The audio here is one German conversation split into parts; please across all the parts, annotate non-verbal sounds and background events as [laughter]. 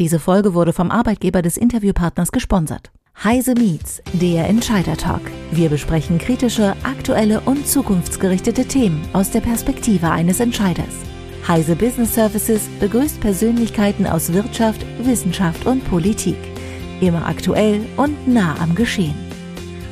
Diese Folge wurde vom Arbeitgeber des Interviewpartners gesponsert. Heise Meets, der Entscheider Talk. Wir besprechen kritische, aktuelle und zukunftsgerichtete Themen aus der Perspektive eines Entscheiders. Heise Business Services begrüßt Persönlichkeiten aus Wirtschaft, Wissenschaft und Politik. Immer aktuell und nah am Geschehen.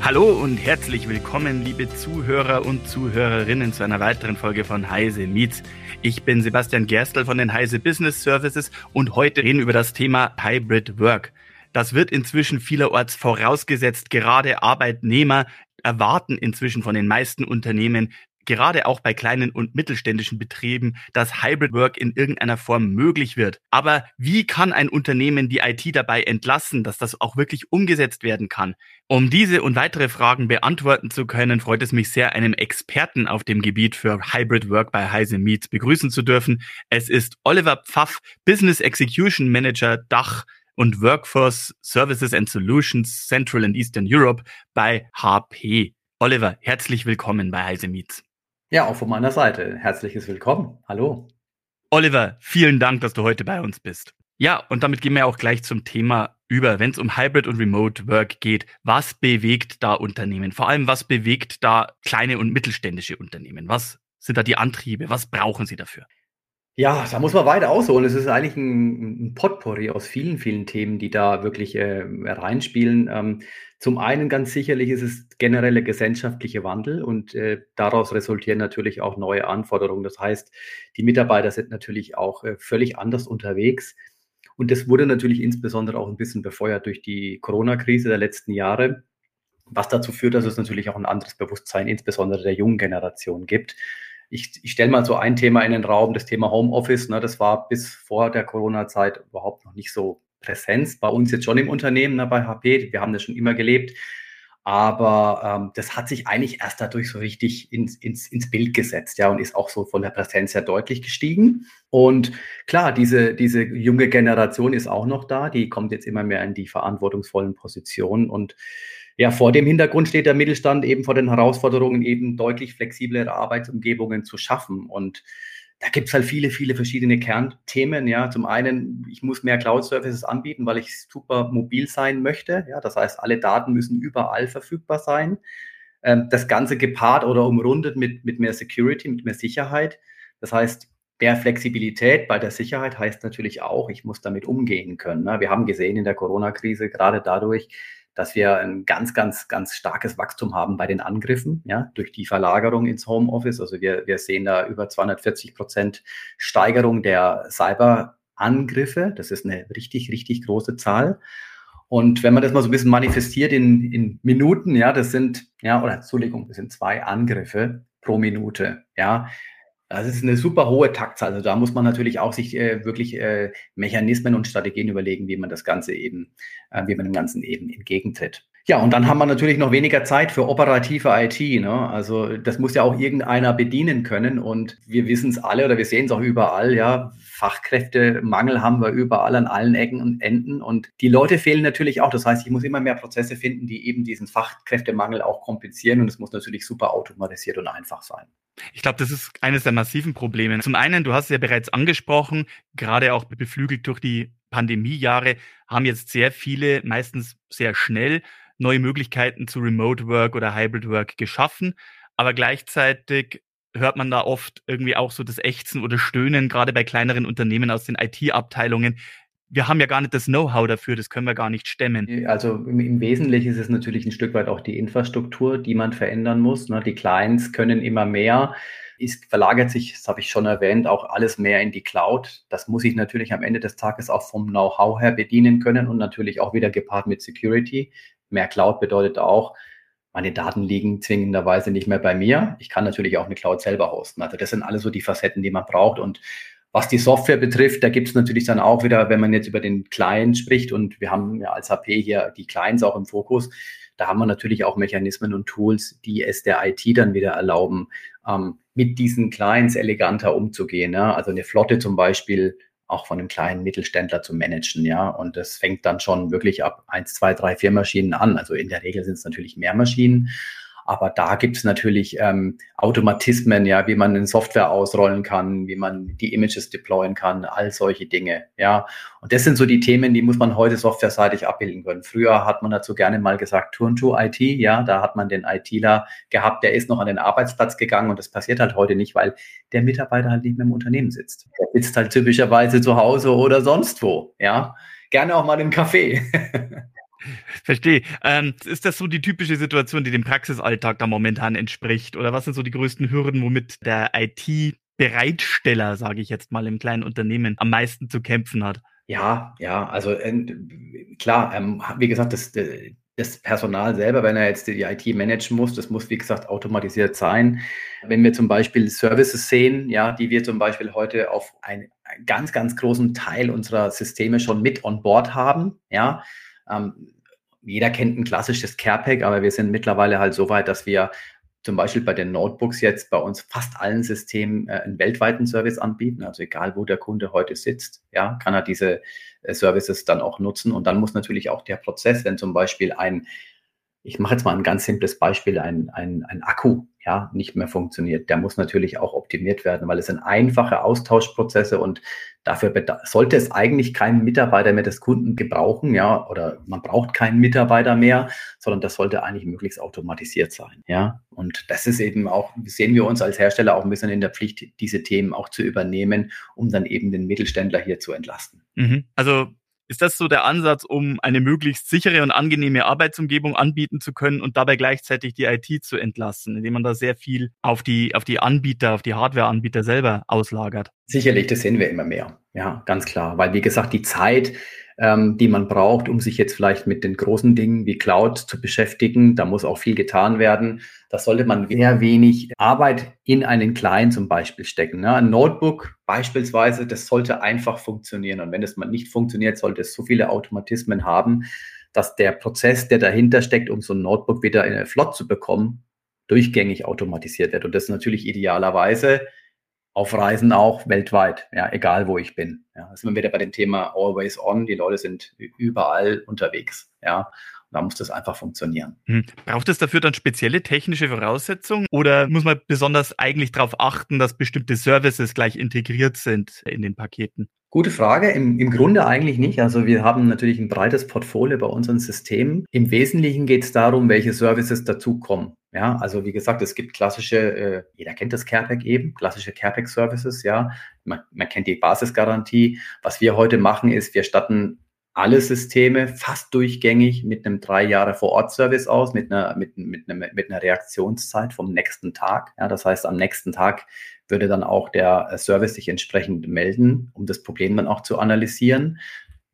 Hallo und herzlich willkommen, liebe Zuhörer und Zuhörerinnen, zu einer weiteren Folge von Heise Meets. Ich bin Sebastian Gerstl von den Heise Business Services und heute reden wir über das Thema Hybrid Work. Das wird inzwischen vielerorts vorausgesetzt. Gerade Arbeitnehmer erwarten inzwischen von den meisten Unternehmen, gerade auch bei kleinen und mittelständischen Betrieben, dass Hybrid Work in irgendeiner Form möglich wird. Aber wie kann ein Unternehmen die IT dabei entlassen, dass das auch wirklich umgesetzt werden kann? Um diese und weitere Fragen beantworten zu können, freut es mich sehr, einen Experten auf dem Gebiet für Hybrid Work bei Heise Meets begrüßen zu dürfen. Es ist Oliver Pfaff, Business Execution Manager Dach und Workforce Services and Solutions Central and Eastern Europe bei HP. Oliver, herzlich willkommen bei Heise Meets. Ja, auch von meiner Seite. Herzliches Willkommen. Hallo. Oliver, vielen Dank, dass du heute bei uns bist. Ja, und damit gehen wir auch gleich zum Thema über, wenn es um Hybrid und Remote Work geht. Was bewegt da Unternehmen? Vor allem, was bewegt da kleine und mittelständische Unternehmen? Was sind da die Antriebe? Was brauchen sie dafür? Ja, da muss man weiter ausholen. Es ist eigentlich ein, ein Potpourri aus vielen, vielen Themen, die da wirklich äh, reinspielen. Ähm, zum einen ganz sicherlich ist es generelle gesellschaftliche Wandel und äh, daraus resultieren natürlich auch neue Anforderungen. Das heißt, die Mitarbeiter sind natürlich auch äh, völlig anders unterwegs. Und das wurde natürlich insbesondere auch ein bisschen befeuert durch die Corona-Krise der letzten Jahre, was dazu führt, dass es natürlich auch ein anderes Bewusstsein, insbesondere der jungen Generation gibt ich, ich stelle mal so ein Thema in den Raum, das Thema Homeoffice. Ne, das war bis vor der Corona-Zeit überhaupt noch nicht so Präsenz. Bei uns jetzt schon im Unternehmen, ne, bei HP. Wir haben das schon immer gelebt. Aber ähm, das hat sich eigentlich erst dadurch so richtig ins, ins, ins Bild gesetzt, ja, und ist auch so von der Präsenz her deutlich gestiegen. Und klar, diese, diese junge Generation ist auch noch da, die kommt jetzt immer mehr in die verantwortungsvollen Positionen und ja, vor dem Hintergrund steht der Mittelstand eben vor den Herausforderungen, eben deutlich flexiblere Arbeitsumgebungen zu schaffen. Und da gibt es halt viele, viele verschiedene Kernthemen. Ja, zum einen, ich muss mehr Cloud-Services anbieten, weil ich super mobil sein möchte. Ja, das heißt, alle Daten müssen überall verfügbar sein. Ähm, das Ganze gepaart oder umrundet mit, mit mehr Security, mit mehr Sicherheit. Das heißt, mehr Flexibilität bei der Sicherheit heißt natürlich auch, ich muss damit umgehen können. Ne? Wir haben gesehen in der Corona-Krise gerade dadurch, dass wir ein ganz, ganz, ganz starkes Wachstum haben bei den Angriffen, ja, durch die Verlagerung ins Homeoffice. Also wir, wir sehen da über 240 Prozent Steigerung der Cyberangriffe. Das ist eine richtig, richtig große Zahl. Und wenn man das mal so ein bisschen manifestiert in, in Minuten, ja, das sind, ja, oder Entschuldigung, das sind zwei Angriffe pro Minute, ja. Das ist eine super hohe Taktzahl. Also da muss man natürlich auch sich äh, wirklich äh, Mechanismen und Strategien überlegen, wie man das Ganze eben, äh, wie man dem Ganzen eben entgegentritt. Ja, und dann haben wir natürlich noch weniger Zeit für operative IT. Ne? Also das muss ja auch irgendeiner bedienen können. Und wir wissen es alle oder wir sehen es auch überall, ja, Fachkräftemangel haben wir überall an allen Ecken und Enden. Und die Leute fehlen natürlich auch. Das heißt, ich muss immer mehr Prozesse finden, die eben diesen Fachkräftemangel auch kompensieren. Und es muss natürlich super automatisiert und einfach sein. Ich glaube, das ist eines der massiven Probleme. Zum einen, du hast es ja bereits angesprochen, gerade auch beflügelt durch die Pandemiejahre, haben jetzt sehr viele, meistens sehr schnell, neue Möglichkeiten zu Remote Work oder Hybrid Work geschaffen. Aber gleichzeitig hört man da oft irgendwie auch so das Ächzen oder Stöhnen, gerade bei kleineren Unternehmen aus den IT-Abteilungen. Wir haben ja gar nicht das Know-how dafür, das können wir gar nicht stemmen. Also im, im, Wesentlichen ist es natürlich ein Stück weit auch die Infrastruktur, die man verändern muss. Ne? Die Clients können immer mehr. Es verlagert sich, das habe ich schon erwähnt, auch alles mehr in die Cloud. Das muss ich natürlich am Ende des Tages auch vom Know-how her bedienen können und natürlich auch wieder gepaart mit Security. Mehr Cloud bedeutet auch, meine Daten liegen zwingenderweise nicht mehr bei mir. Ich kann natürlich auch eine Cloud selber hosten. Also das sind alle so die Facetten, die man braucht. Und was die Software betrifft, da gibt es natürlich dann auch wieder, wenn man jetzt über den Client spricht und wir haben ja als HP hier die Clients auch im Fokus, da haben wir natürlich auch Mechanismen und Tools, die es der IT dann wieder erlauben, ähm, mit diesen Clients eleganter umzugehen. Ja? Also eine Flotte zum Beispiel auch von einem kleinen Mittelständler zu managen, ja. Und das fängt dann schon wirklich ab eins, zwei, drei, vier Maschinen an. Also in der Regel sind es natürlich mehr Maschinen. Aber da gibt es natürlich ähm, Automatismen, ja, wie man eine Software ausrollen kann, wie man die Images deployen kann, all solche Dinge, ja. Und das sind so die Themen, die muss man heute softwareseitig abbilden können. Früher hat man dazu gerne mal gesagt, Turn to IT, ja, da hat man den ITler gehabt, der ist noch an den Arbeitsplatz gegangen und das passiert halt heute nicht, weil der Mitarbeiter halt nicht mehr im Unternehmen sitzt. Der sitzt halt typischerweise zu Hause oder sonst wo, ja. Gerne auch mal im Café. [laughs] Verstehe. Ähm, ist das so die typische Situation, die dem Praxisalltag da momentan entspricht? Oder was sind so die größten Hürden, womit der IT-Bereitsteller, sage ich jetzt mal, im kleinen Unternehmen am meisten zu kämpfen hat? Ja, ja, also äh, klar, ähm, wie gesagt, das, äh, das Personal selber, wenn er jetzt die IT managen muss, das muss, wie gesagt, automatisiert sein. Wenn wir zum Beispiel Services sehen, ja, die wir zum Beispiel heute auf einen, einen ganz, ganz großen Teil unserer Systeme schon mit on board haben, ja, ähm, jeder kennt ein klassisches CarePack, aber wir sind mittlerweile halt so weit, dass wir zum Beispiel bei den Notebooks jetzt bei uns fast allen Systemen äh, einen weltweiten Service anbieten. Also egal, wo der Kunde heute sitzt, ja, kann er diese äh, Services dann auch nutzen. Und dann muss natürlich auch der Prozess, wenn zum Beispiel ein ich mache jetzt mal ein ganz simples Beispiel, ein, ein, ein Akku ja, nicht mehr funktioniert. Der muss natürlich auch optimiert werden, weil es sind einfache Austauschprozesse und dafür sollte es eigentlich keinen Mitarbeiter mehr des Kunden gebrauchen, ja, oder man braucht keinen Mitarbeiter mehr, sondern das sollte eigentlich möglichst automatisiert sein, ja. Und das ist eben auch, sehen wir uns als Hersteller auch ein bisschen in der Pflicht, diese Themen auch zu übernehmen, um dann eben den Mittelständler hier zu entlasten. Mhm. Also ist das so der Ansatz, um eine möglichst sichere und angenehme Arbeitsumgebung anbieten zu können und dabei gleichzeitig die IT zu entlassen, indem man da sehr viel auf die, auf die Anbieter, auf die Hardware-Anbieter selber auslagert? Sicherlich, das sehen wir immer mehr. Ja, ganz klar. Weil, wie gesagt, die Zeit, ähm, die man braucht, um sich jetzt vielleicht mit den großen Dingen wie Cloud zu beschäftigen. Da muss auch viel getan werden. Da sollte man sehr wenig Arbeit in einen Client zum Beispiel stecken. Ne? Ein Notebook beispielsweise, das sollte einfach funktionieren. Und wenn es mal nicht funktioniert, sollte es so viele Automatismen haben, dass der Prozess, der dahinter steckt, um so ein Notebook wieder in flott zu bekommen, durchgängig automatisiert wird. Und das natürlich idealerweise auf Reisen auch weltweit, ja, egal wo ich bin. Ja, da sind wir wieder bei dem Thema Always On. Die Leute sind überall unterwegs, ja. Und da muss das einfach funktionieren. Hm. Braucht es dafür dann spezielle technische Voraussetzungen oder muss man besonders eigentlich darauf achten, dass bestimmte Services gleich integriert sind in den Paketen? Gute Frage. Im, Im Grunde eigentlich nicht. Also wir haben natürlich ein breites Portfolio bei unseren Systemen. Im Wesentlichen geht es darum, welche Services dazukommen. Ja, also wie gesagt, es gibt klassische, äh, jeder kennt das CarePack eben, klassische CarePack-Services, ja. Man, man kennt die Basisgarantie. Was wir heute machen, ist, wir statten alle Systeme fast durchgängig mit einem drei Jahre Vor-Ort-Service aus, mit einer, mit, mit, einer, mit einer Reaktionszeit vom nächsten Tag. Ja, das heißt, am nächsten Tag würde dann auch der äh, Service sich entsprechend melden, um das Problem dann auch zu analysieren.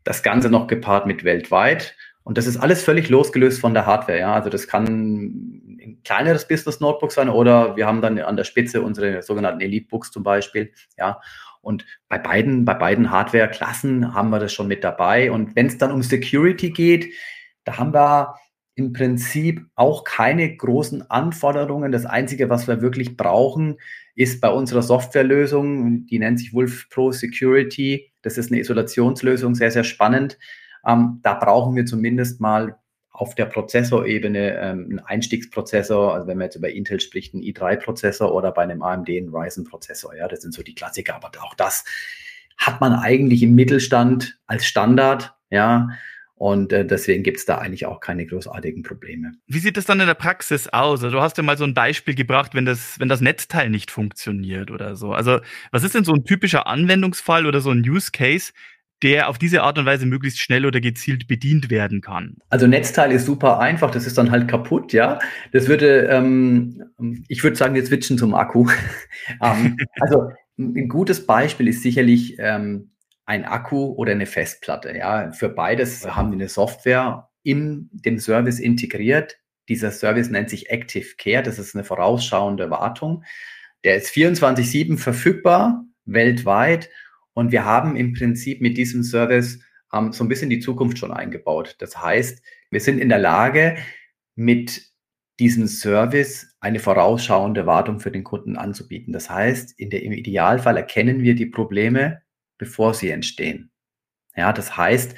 Das Ganze noch gepaart mit weltweit. Und das ist alles völlig losgelöst von der Hardware. Ja, also das kann kleineres Business Notebook sein oder wir haben dann an der Spitze unsere sogenannten Elite Books zum Beispiel. Ja, und bei beiden, bei beiden Hardware-Klassen haben wir das schon mit dabei. Und wenn es dann um Security geht, da haben wir im Prinzip auch keine großen Anforderungen. Das Einzige, was wir wirklich brauchen, ist bei unserer Softwarelösung, die nennt sich Wolf Pro Security. Das ist eine Isolationslösung, sehr, sehr spannend. Ähm, da brauchen wir zumindest mal auf der Prozessorebene ähm, einen Einstiegsprozessor, also wenn man jetzt über Intel spricht, einen i3-Prozessor oder bei einem AMD einen Ryzen-Prozessor. Ja, das sind so die Klassiker, aber auch das hat man eigentlich im Mittelstand als Standard. Ja, und äh, deswegen gibt es da eigentlich auch keine großartigen Probleme. Wie sieht das dann in der Praxis aus? Also, du hast ja mal so ein Beispiel gebracht, wenn das, wenn das Netzteil nicht funktioniert oder so. Also was ist denn so ein typischer Anwendungsfall oder so ein Use Case, der auf diese Art und Weise möglichst schnell oder gezielt bedient werden kann? Also Netzteil ist super einfach, das ist dann halt kaputt, ja. Das würde, ähm, ich würde sagen, wir switchen zum Akku. [laughs] ähm, also ein gutes Beispiel ist sicherlich ähm, ein Akku oder eine Festplatte. Ja, für beides haben wir eine Software in dem Service integriert. Dieser Service nennt sich Active Care. Das ist eine vorausschauende Wartung. Der ist 24/7 verfügbar weltweit und wir haben im Prinzip mit diesem Service ähm, so ein bisschen die Zukunft schon eingebaut. Das heißt, wir sind in der Lage, mit diesem Service eine vorausschauende Wartung für den Kunden anzubieten. Das heißt, in der, im Idealfall erkennen wir die Probleme bevor sie entstehen. Ja, das heißt,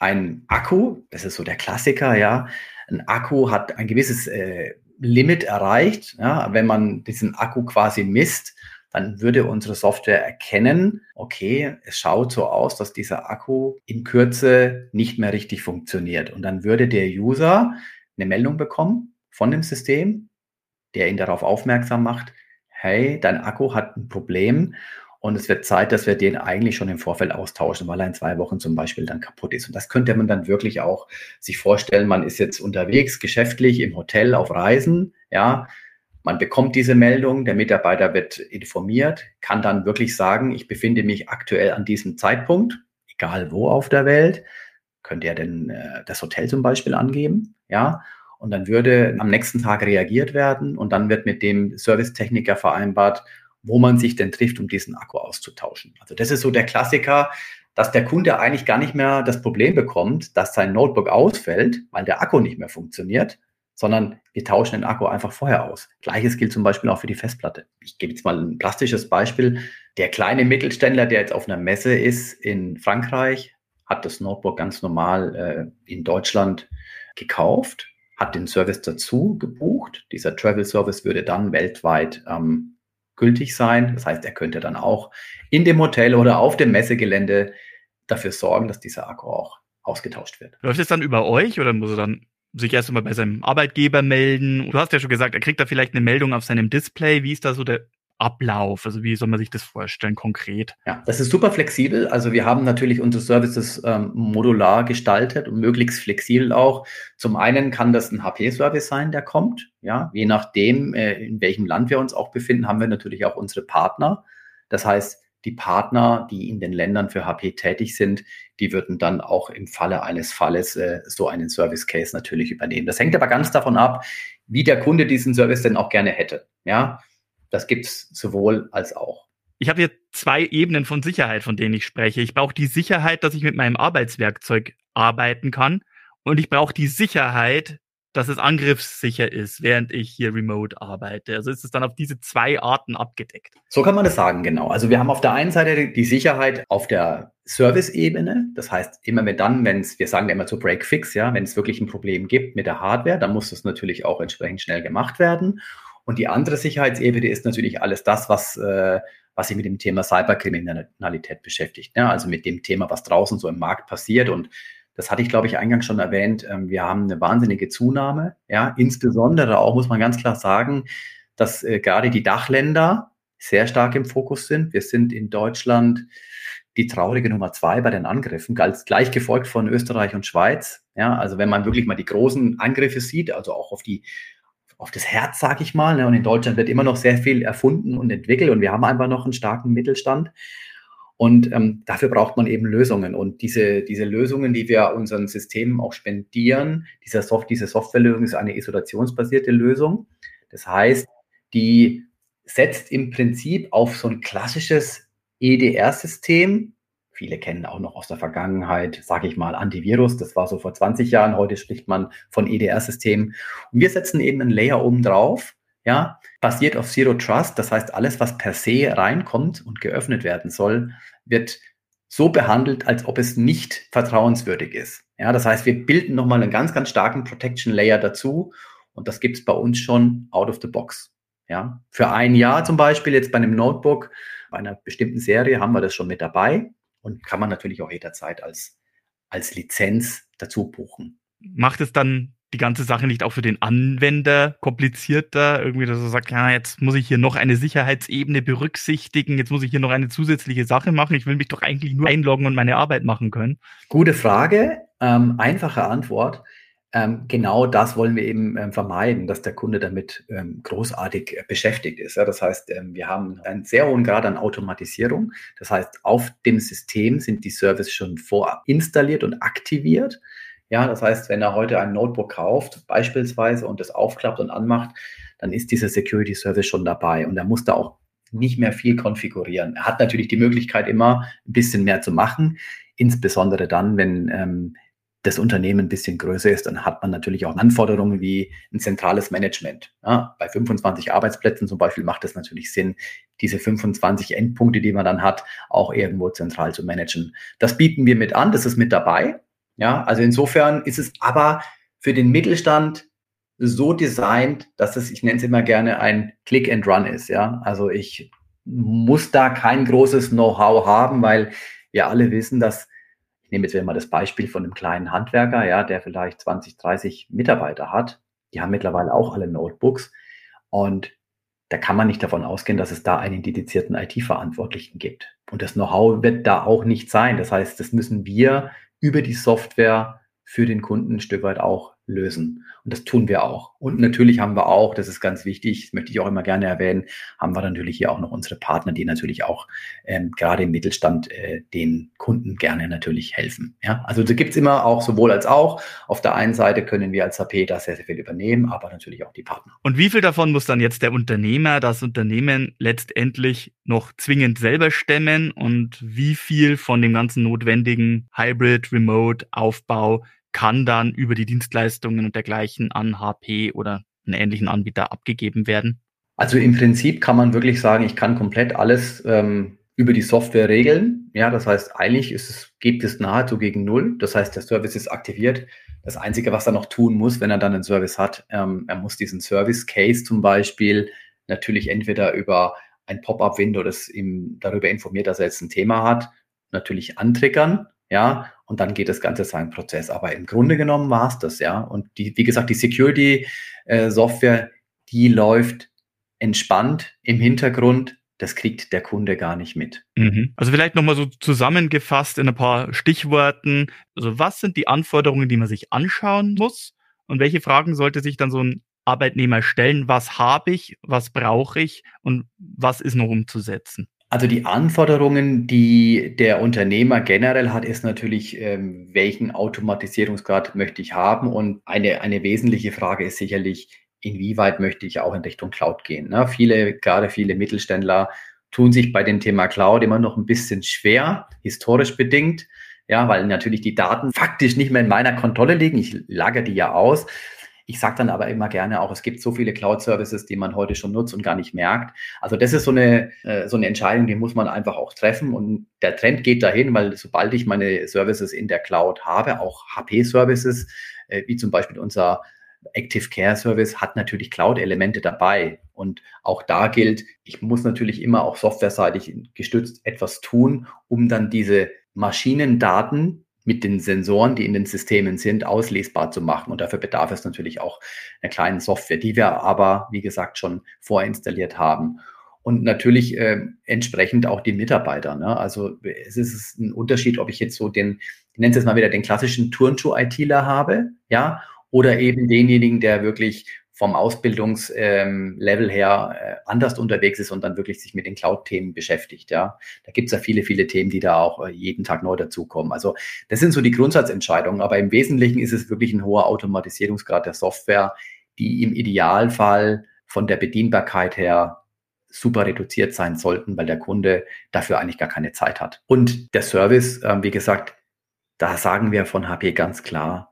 ein Akku, das ist so der Klassiker, ja, ein Akku hat ein gewisses äh, Limit erreicht, ja, wenn man diesen Akku quasi misst, dann würde unsere Software erkennen, okay, es schaut so aus, dass dieser Akku in Kürze nicht mehr richtig funktioniert. Und dann würde der User eine Meldung bekommen von dem System, der ihn darauf aufmerksam macht, hey, dein Akku hat ein Problem und es wird Zeit, dass wir den eigentlich schon im Vorfeld austauschen, weil er in zwei Wochen zum Beispiel dann kaputt ist. Und das könnte man dann wirklich auch sich vorstellen. Man ist jetzt unterwegs, geschäftlich, im Hotel, auf Reisen, ja. Man bekommt diese Meldung, der Mitarbeiter wird informiert, kann dann wirklich sagen, ich befinde mich aktuell an diesem Zeitpunkt, egal wo auf der Welt, könnte er denn äh, das Hotel zum Beispiel angeben, ja, und dann würde am nächsten Tag reagiert werden und dann wird mit dem Servicetechniker vereinbart, wo man sich denn trifft, um diesen Akku auszutauschen. Also das ist so der Klassiker, dass der Kunde eigentlich gar nicht mehr das Problem bekommt, dass sein Notebook ausfällt, weil der Akku nicht mehr funktioniert, sondern wir tauschen den Akku einfach vorher aus. Gleiches gilt zum Beispiel auch für die Festplatte. Ich gebe jetzt mal ein plastisches Beispiel. Der kleine Mittelständler, der jetzt auf einer Messe ist in Frankreich, hat das Notebook ganz normal äh, in Deutschland gekauft, hat den Service dazu gebucht. Dieser Travel Service würde dann weltweit ähm, gültig sein. Das heißt, er könnte dann auch in dem Hotel oder auf dem Messegelände dafür sorgen, dass dieser Akku auch ausgetauscht wird. Läuft es dann über euch oder muss er dann sich erst einmal bei seinem Arbeitgeber melden? Du hast ja schon gesagt, er kriegt da vielleicht eine Meldung auf seinem Display. Wie ist da so der Ablauf? Also wie soll man sich das vorstellen konkret? Ja, das ist super flexibel. Also wir haben natürlich unsere Services ähm, modular gestaltet und möglichst flexibel auch. Zum einen kann das ein HP-Service sein, der kommt. Ja, je nachdem, äh, in welchem Land wir uns auch befinden, haben wir natürlich auch unsere Partner. Das heißt, die Partner, die in den Ländern für HP tätig sind, die würden dann auch im Falle eines Falles äh, so einen Service Case natürlich übernehmen. Das hängt aber ganz davon ab, wie der Kunde diesen Service denn auch gerne hätte. Ja, das gibt es sowohl als auch. Ich habe hier zwei Ebenen von Sicherheit, von denen ich spreche. Ich brauche die Sicherheit, dass ich mit meinem Arbeitswerkzeug arbeiten kann. Und ich brauche die Sicherheit, dass es angriffssicher ist, während ich hier remote arbeite. Also ist es dann auf diese zwei Arten abgedeckt. So kann man das sagen, genau. Also wir haben auf der einen Seite die Sicherheit auf der Service-Ebene. Das heißt, immer wenn dann, wenn es, wir sagen ja immer zu Break-Fix, ja, wenn es wirklich ein Problem gibt mit der Hardware, dann muss das natürlich auch entsprechend schnell gemacht werden. Und die andere Sicherheitsebene ist natürlich alles das, was, äh, was sich mit dem Thema Cyberkriminalität beschäftigt. Ne? Also mit dem Thema, was draußen so im Markt passiert. Und das hatte ich, glaube ich, eingangs schon erwähnt. Ähm, wir haben eine wahnsinnige Zunahme. Ja, insbesondere auch muss man ganz klar sagen, dass äh, gerade die Dachländer sehr stark im Fokus sind. Wir sind in Deutschland die traurige Nummer zwei bei den Angriffen, gleich gefolgt von Österreich und Schweiz. Ja, also wenn man wirklich mal die großen Angriffe sieht, also auch auf die auf das Herz, sag ich mal. Ne? Und in Deutschland wird immer noch sehr viel erfunden und entwickelt und wir haben einfach noch einen starken Mittelstand. Und ähm, dafür braucht man eben Lösungen. Und diese, diese Lösungen, die wir unseren Systemen auch spendieren, dieser Soft, diese Softwarelösung ist eine isolationsbasierte Lösung. Das heißt, die setzt im Prinzip auf so ein klassisches EDR-System, Viele kennen auch noch aus der Vergangenheit, sage ich mal, Antivirus. Das war so vor 20 Jahren. Heute spricht man von EDR-Systemen. Und wir setzen eben einen Layer oben drauf, ja, basiert auf Zero Trust. Das heißt, alles, was per se reinkommt und geöffnet werden soll, wird so behandelt, als ob es nicht vertrauenswürdig ist. Ja, das heißt, wir bilden nochmal einen ganz, ganz starken Protection Layer dazu. Und das gibt es bei uns schon out of the box. Ja, für ein Jahr zum Beispiel, jetzt bei einem Notebook, bei einer bestimmten Serie haben wir das schon mit dabei und kann man natürlich auch jederzeit als, als Lizenz dazu buchen. Macht es dann die ganze Sache nicht auch für den Anwender komplizierter? Irgendwie, dass er sagt, ja, jetzt muss ich hier noch eine Sicherheitsebene berücksichtigen, jetzt muss ich hier noch eine zusätzliche Sache machen. Ich will mich doch eigentlich nur einloggen und meine Arbeit machen können. Gute Frage, ähm, einfache Antwort. Ähm, genau das wollen wir eben ähm, vermeiden, dass der Kunde damit ähm, großartig äh, beschäftigt ist. Ja, das heißt, ähm, wir haben einen sehr hohen Grad an Automatisierung. Das heißt, auf dem System sind die Services schon vorinstalliert und aktiviert. Ja, das heißt, wenn er heute ein Notebook kauft, beispielsweise, und das aufklappt und anmacht, dann ist dieser Security Service schon dabei und er muss da auch nicht mehr viel konfigurieren. Er hat natürlich die Möglichkeit, immer ein bisschen mehr zu machen, insbesondere dann, wenn ähm, das Unternehmen ein bisschen größer ist, dann hat man natürlich auch Anforderungen wie ein zentrales Management. Ja, bei 25 Arbeitsplätzen zum Beispiel macht es natürlich Sinn, diese 25 Endpunkte, die man dann hat, auch irgendwo zentral zu managen. Das bieten wir mit an, das ist mit dabei. Ja, also insofern ist es aber für den Mittelstand so designt, dass es, ich nenne es immer gerne, ein Click and Run ist. Ja, also ich muss da kein großes Know-how haben, weil wir alle wissen, dass ich nehme jetzt mal das Beispiel von einem kleinen Handwerker, ja, der vielleicht 20, 30 Mitarbeiter hat. Die haben mittlerweile auch alle Notebooks. Und da kann man nicht davon ausgehen, dass es da einen dedizierten IT-Verantwortlichen gibt. Und das Know-how wird da auch nicht sein. Das heißt, das müssen wir über die Software für den Kunden ein Stück weit auch lösen. Und das tun wir auch. Und natürlich haben wir auch, das ist ganz wichtig, das möchte ich auch immer gerne erwähnen, haben wir natürlich hier auch noch unsere Partner, die natürlich auch ähm, gerade im Mittelstand äh, den Kunden gerne natürlich helfen. Ja, also da gibt's immer auch sowohl als auch. Auf der einen Seite können wir als HP da sehr, sehr viel übernehmen, aber natürlich auch die Partner. Und wie viel davon muss dann jetzt der Unternehmer, das Unternehmen letztendlich noch zwingend selber stemmen und wie viel von dem ganzen notwendigen Hybrid, Remote, Aufbau kann dann über die Dienstleistungen und dergleichen an HP oder einen ähnlichen Anbieter abgegeben werden? Also im Prinzip kann man wirklich sagen, ich kann komplett alles ähm, über die Software regeln. Ja, das heißt, eigentlich ist es, gibt es nahezu gegen Null. Das heißt, der Service ist aktiviert. Das Einzige, was er noch tun muss, wenn er dann einen Service hat, ähm, er muss diesen Service Case zum Beispiel natürlich entweder über ein Pop-up-Window, das ihm darüber informiert, dass er jetzt ein Thema hat, natürlich antriggern ja, und dann geht das Ganze seinen Prozess. Aber im Grunde genommen war es das, ja. Und die, wie gesagt, die Security-Software, äh, die läuft entspannt im Hintergrund. Das kriegt der Kunde gar nicht mit. Mhm. Also vielleicht nochmal so zusammengefasst in ein paar Stichworten. Also was sind die Anforderungen, die man sich anschauen muss? Und welche Fragen sollte sich dann so ein Arbeitnehmer stellen? Was habe ich? Was brauche ich? Und was ist noch umzusetzen? Also die Anforderungen, die der Unternehmer generell hat, ist natürlich, ähm, welchen Automatisierungsgrad möchte ich haben? Und eine, eine wesentliche Frage ist sicherlich, inwieweit möchte ich auch in Richtung Cloud gehen? Ne? Viele, gerade viele Mittelständler tun sich bei dem Thema Cloud immer noch ein bisschen schwer, historisch bedingt. Ja, weil natürlich die Daten faktisch nicht mehr in meiner Kontrolle liegen. Ich lagere die ja aus. Ich sage dann aber immer gerne auch, es gibt so viele Cloud-Services, die man heute schon nutzt und gar nicht merkt. Also das ist so eine, äh, so eine Entscheidung, die muss man einfach auch treffen. Und der Trend geht dahin, weil sobald ich meine Services in der Cloud habe, auch HP-Services, äh, wie zum Beispiel unser Active Care Service hat natürlich Cloud-Elemente dabei. Und auch da gilt, ich muss natürlich immer auch softwareseitig gestützt etwas tun, um dann diese Maschinendaten, mit den Sensoren, die in den Systemen sind, auslesbar zu machen. Und dafür bedarf es natürlich auch einer kleinen Software, die wir aber, wie gesagt, schon vorinstalliert haben. Und natürlich äh, entsprechend auch die Mitarbeiter. Ne? Also es ist ein Unterschied, ob ich jetzt so den, ich nenne es jetzt mal wieder den klassischen Turnschuh-ITler habe, ja, oder eben denjenigen, der wirklich vom Ausbildungslevel ähm, her äh, anders unterwegs ist und dann wirklich sich mit den Cloud-Themen beschäftigt. Ja, da gibt es ja viele, viele Themen, die da auch äh, jeden Tag neu dazukommen. Also das sind so die Grundsatzentscheidungen, aber im Wesentlichen ist es wirklich ein hoher Automatisierungsgrad der Software, die im Idealfall von der Bedienbarkeit her super reduziert sein sollten, weil der Kunde dafür eigentlich gar keine Zeit hat. Und der Service, äh, wie gesagt, da sagen wir von HP ganz klar,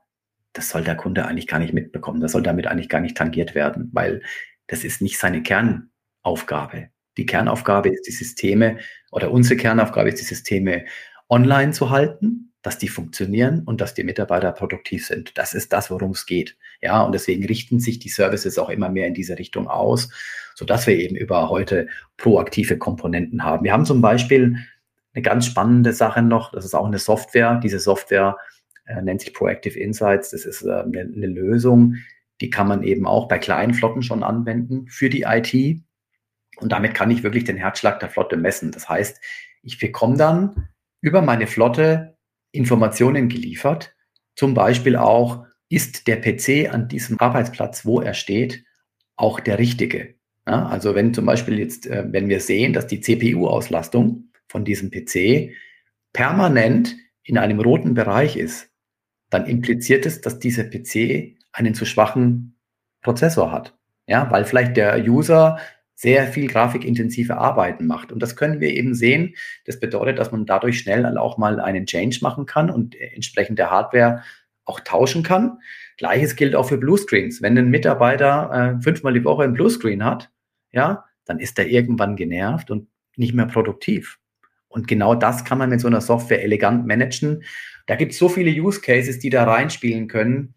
das soll der Kunde eigentlich gar nicht mitbekommen. Das soll damit eigentlich gar nicht tangiert werden, weil das ist nicht seine Kernaufgabe. Die Kernaufgabe ist, die Systeme oder unsere Kernaufgabe ist, die Systeme online zu halten, dass die funktionieren und dass die Mitarbeiter produktiv sind. Das ist das, worum es geht. Ja, und deswegen richten sich die Services auch immer mehr in diese Richtung aus, so dass wir eben über heute proaktive Komponenten haben. Wir haben zum Beispiel eine ganz spannende Sache noch. Das ist auch eine Software. Diese Software nennt sich Proactive Insights. Das ist äh, eine, eine Lösung, die kann man eben auch bei kleinen Flotten schon anwenden für die IT. Und damit kann ich wirklich den Herzschlag der Flotte messen. Das heißt, ich bekomme dann über meine Flotte Informationen geliefert. Zum Beispiel auch, ist der PC an diesem Arbeitsplatz, wo er steht, auch der richtige? Ja, also wenn zum Beispiel jetzt, äh, wenn wir sehen, dass die CPU-Auslastung von diesem PC permanent in einem roten Bereich ist, dann impliziert es, dass dieser PC einen zu schwachen Prozessor hat. Ja, weil vielleicht der User sehr viel grafikintensive Arbeiten macht. Und das können wir eben sehen. Das bedeutet, dass man dadurch schnell auch mal einen Change machen kann und entsprechend der Hardware auch tauschen kann. Gleiches gilt auch für Bluescreens. Wenn ein Mitarbeiter äh, fünfmal die Woche ein Bluescreen hat, ja, dann ist er irgendwann genervt und nicht mehr produktiv. Und genau das kann man mit so einer Software elegant managen. Da gibt es so viele Use Cases, die da reinspielen können.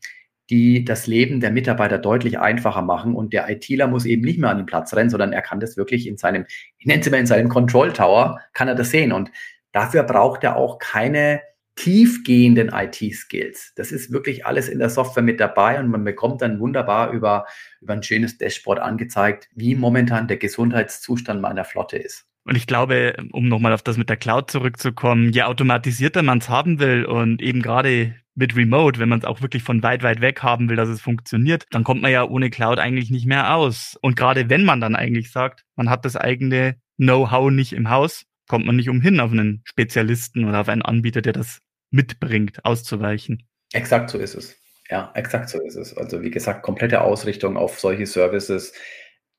die das Leben der Mitarbeiter deutlich einfacher machen und der ITler muss eben nicht mehr an den Platz rennen, sondern er kann das wirklich in seinem, ich nenne es immer in seinem Control Tower, kann er das sehen und dafür braucht er auch keine tiefgehenden IT-Skills. Das ist wirklich alles in der Software mit dabei und man bekommt dann wunderbar über, über ein schönes Dashboard angezeigt, wie momentan der Gesundheitszustand meiner Flotte ist. Und ich glaube, um nochmal auf das mit der Cloud zurückzukommen, je automatisierter man es haben will und eben gerade mit Remote, wenn man es auch wirklich von weit, weit weg haben will, dass es funktioniert, dann kommt man ja ohne Cloud eigentlich nicht mehr aus. Und gerade wenn man dann eigentlich sagt, man hat das eigene Know-how nicht im Haus, kommt man nicht umhin, auf einen Spezialisten oder auf einen Anbieter, der das mitbringt, auszuweichen. Exakt so ist es. Ja, exakt so ist es. Also wie gesagt, komplette Ausrichtung auf solche Services.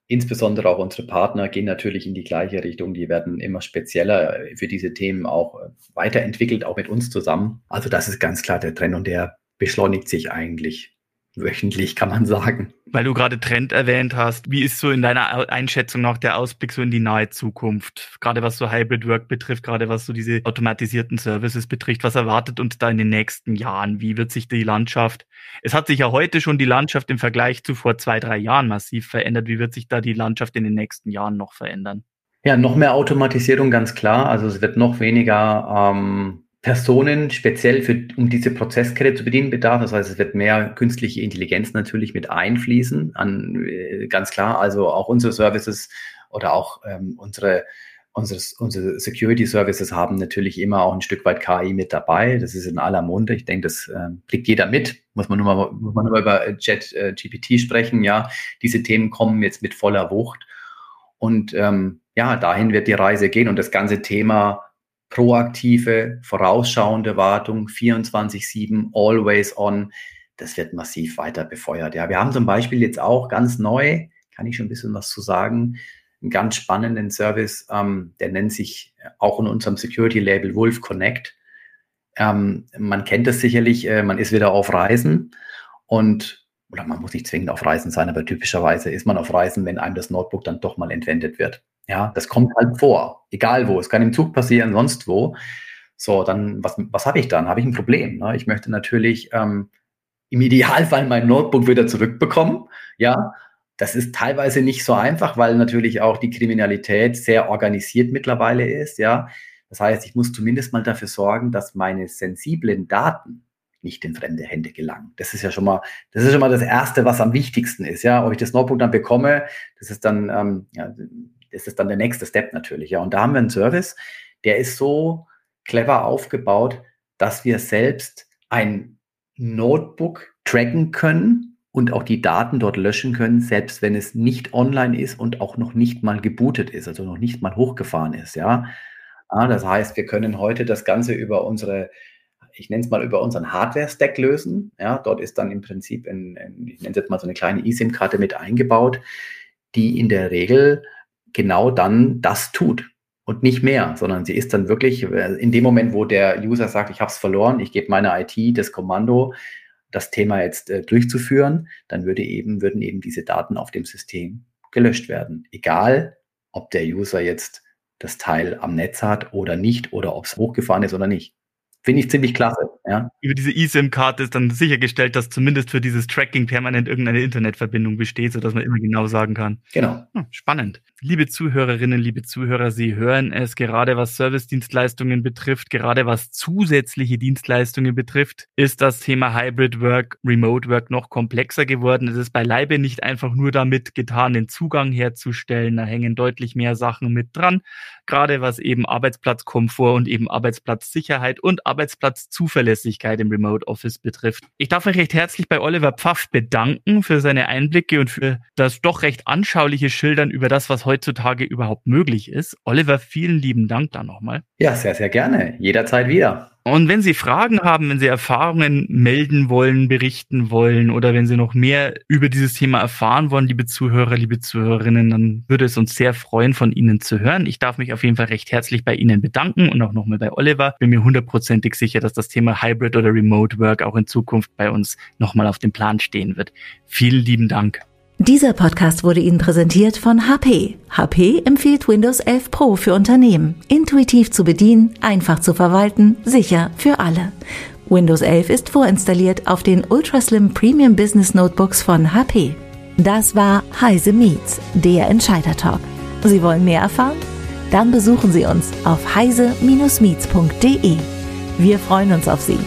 Insbesondere auch unsere Partner gehen natürlich in die gleiche Richtung. Die werden immer spezieller für diese Themen auch weiterentwickelt, auch mit uns zusammen. Also das ist ganz klar der Trend und der beschleunigt sich eigentlich wöchentlich, kann man sagen. Weil du gerade Trend erwähnt hast, wie ist so in deiner Einschätzung noch der Ausblick so in die nahe Zukunft? Gerade was so Hybrid Work betrifft, gerade was so diese automatisierten Services betrifft, was erwartet uns da in den nächsten Jahren? Wie wird sich die Landschaft, es hat sich ja heute schon die Landschaft im Vergleich zu vor zwei, drei Jahren massiv verändert. Wie wird sich da die Landschaft in den nächsten Jahren noch verändern? Ja, noch mehr Automatisierung, ganz klar. Also es wird noch weniger ähm, Personen speziell für, um diese Prozesskette zu bedienen bedarf. Das heißt, es wird mehr künstliche Intelligenz natürlich mit einfließen, an, äh, ganz klar. Also auch unsere Services oder auch ähm, unsere, unsere, unsere Security Services haben natürlich immer auch ein Stück weit KI mit dabei. Das ist in aller Munde. Ich denke, das äh, kriegt jeder mit. Muss man nur mal, muss man nur mal über Chat äh, GPT sprechen. Ja, diese Themen kommen jetzt mit voller Wucht. Und ähm, ja, dahin wird die Reise gehen. Und das ganze Thema proaktive, vorausschauende Wartung, 24-7, always on, das wird massiv weiter befeuert. Ja, wir haben zum Beispiel jetzt auch ganz neu, kann ich schon ein bisschen was zu sagen, einen ganz spannenden Service, ähm, der nennt sich auch in unserem Security-Label Wolf Connect. Ähm, man kennt das sicherlich, äh, man ist wieder auf Reisen und, oder man muss nicht zwingend auf Reisen sein, aber typischerweise ist man auf Reisen, wenn einem das Notebook dann doch mal entwendet wird. Ja, das kommt halt vor, egal wo. Es kann im Zug passieren, sonst wo. So, dann, was, was habe ich dann? Habe ich ein Problem? Ne? Ich möchte natürlich ähm, im Idealfall mein Notebook wieder zurückbekommen. Ja, das ist teilweise nicht so einfach, weil natürlich auch die Kriminalität sehr organisiert mittlerweile ist. Ja, das heißt, ich muss zumindest mal dafür sorgen, dass meine sensiblen Daten nicht in fremde Hände gelangen. Das ist ja schon mal, das ist schon mal das Erste, was am wichtigsten ist. Ja, ob ich das Notebook dann bekomme, das ist dann ähm, ja, ist es dann der nächste Step natürlich. Ja, und da haben wir einen Service, der ist so clever aufgebaut, dass wir selbst ein Notebook tracken können und auch die Daten dort löschen können, selbst wenn es nicht online ist und auch noch nicht mal gebootet ist, also noch nicht mal hochgefahren ist. Ja, ja das heißt, wir können heute das Ganze über unsere ich nenne es mal über unseren Hardware-Stack lösen. Ja, dort ist dann im Prinzip, ein, ein, ich nenne es jetzt mal so eine kleine eSIM-Karte mit eingebaut, die in der Regel genau dann das tut und nicht mehr, sondern sie ist dann wirklich äh, in dem Moment, wo der User sagt, ich habe es verloren, ich gebe meiner IT das Kommando, das Thema jetzt äh, durchzuführen, dann würde eben, würden eben diese Daten auf dem System gelöscht werden. Egal, ob der User jetzt das Teil am Netz hat oder nicht oder ob es hochgefahren ist oder nicht. Finde ich ziemlich klasse. Ja. Über diese eSIM-Karte ist dann sichergestellt, dass zumindest für dieses Tracking permanent irgendeine Internetverbindung besteht, sodass man immer genau sagen kann. Genau. Hm, spannend. Liebe Zuhörerinnen, liebe Zuhörer, Sie hören es gerade, was Service-Dienstleistungen betrifft, gerade was zusätzliche Dienstleistungen betrifft, ist das Thema Hybrid Work, Remote Work noch komplexer geworden. Es ist beileibe nicht einfach nur damit getan, den Zugang herzustellen. Da hängen deutlich mehr Sachen mit dran, gerade was eben Arbeitsplatzkomfort und eben Arbeitsplatzsicherheit und Arbeitsplatzzuverlässigkeit im Remote Office betrifft. Ich darf mich recht herzlich bei Oliver Pfaff bedanken für seine Einblicke und für das doch recht anschauliche Schildern über das, was heutzutage überhaupt möglich ist. Oliver, vielen lieben Dank da nochmal. Ja, sehr, sehr gerne. Jederzeit wieder. Und wenn Sie Fragen haben, wenn Sie Erfahrungen melden wollen, berichten wollen oder wenn Sie noch mehr über dieses Thema erfahren wollen, liebe Zuhörer, liebe Zuhörerinnen, dann würde es uns sehr freuen, von Ihnen zu hören. Ich darf mich auf jeden Fall recht herzlich bei Ihnen bedanken und auch nochmal bei Oliver. Bin mir hundertprozentig sicher, dass das Thema Hybrid oder Remote Work auch in Zukunft bei uns nochmal auf dem Plan stehen wird. Vielen lieben Dank. Dieser Podcast wurde Ihnen präsentiert von HP. HP empfiehlt Windows 11 Pro für Unternehmen. Intuitiv zu bedienen, einfach zu verwalten, sicher für alle. Windows 11 ist vorinstalliert auf den Ultraslim Premium Business Notebooks von HP. Das war Heise Meets, der Entscheider Talk. Sie wollen mehr erfahren? Dann besuchen Sie uns auf heise-meets.de. Wir freuen uns auf Sie.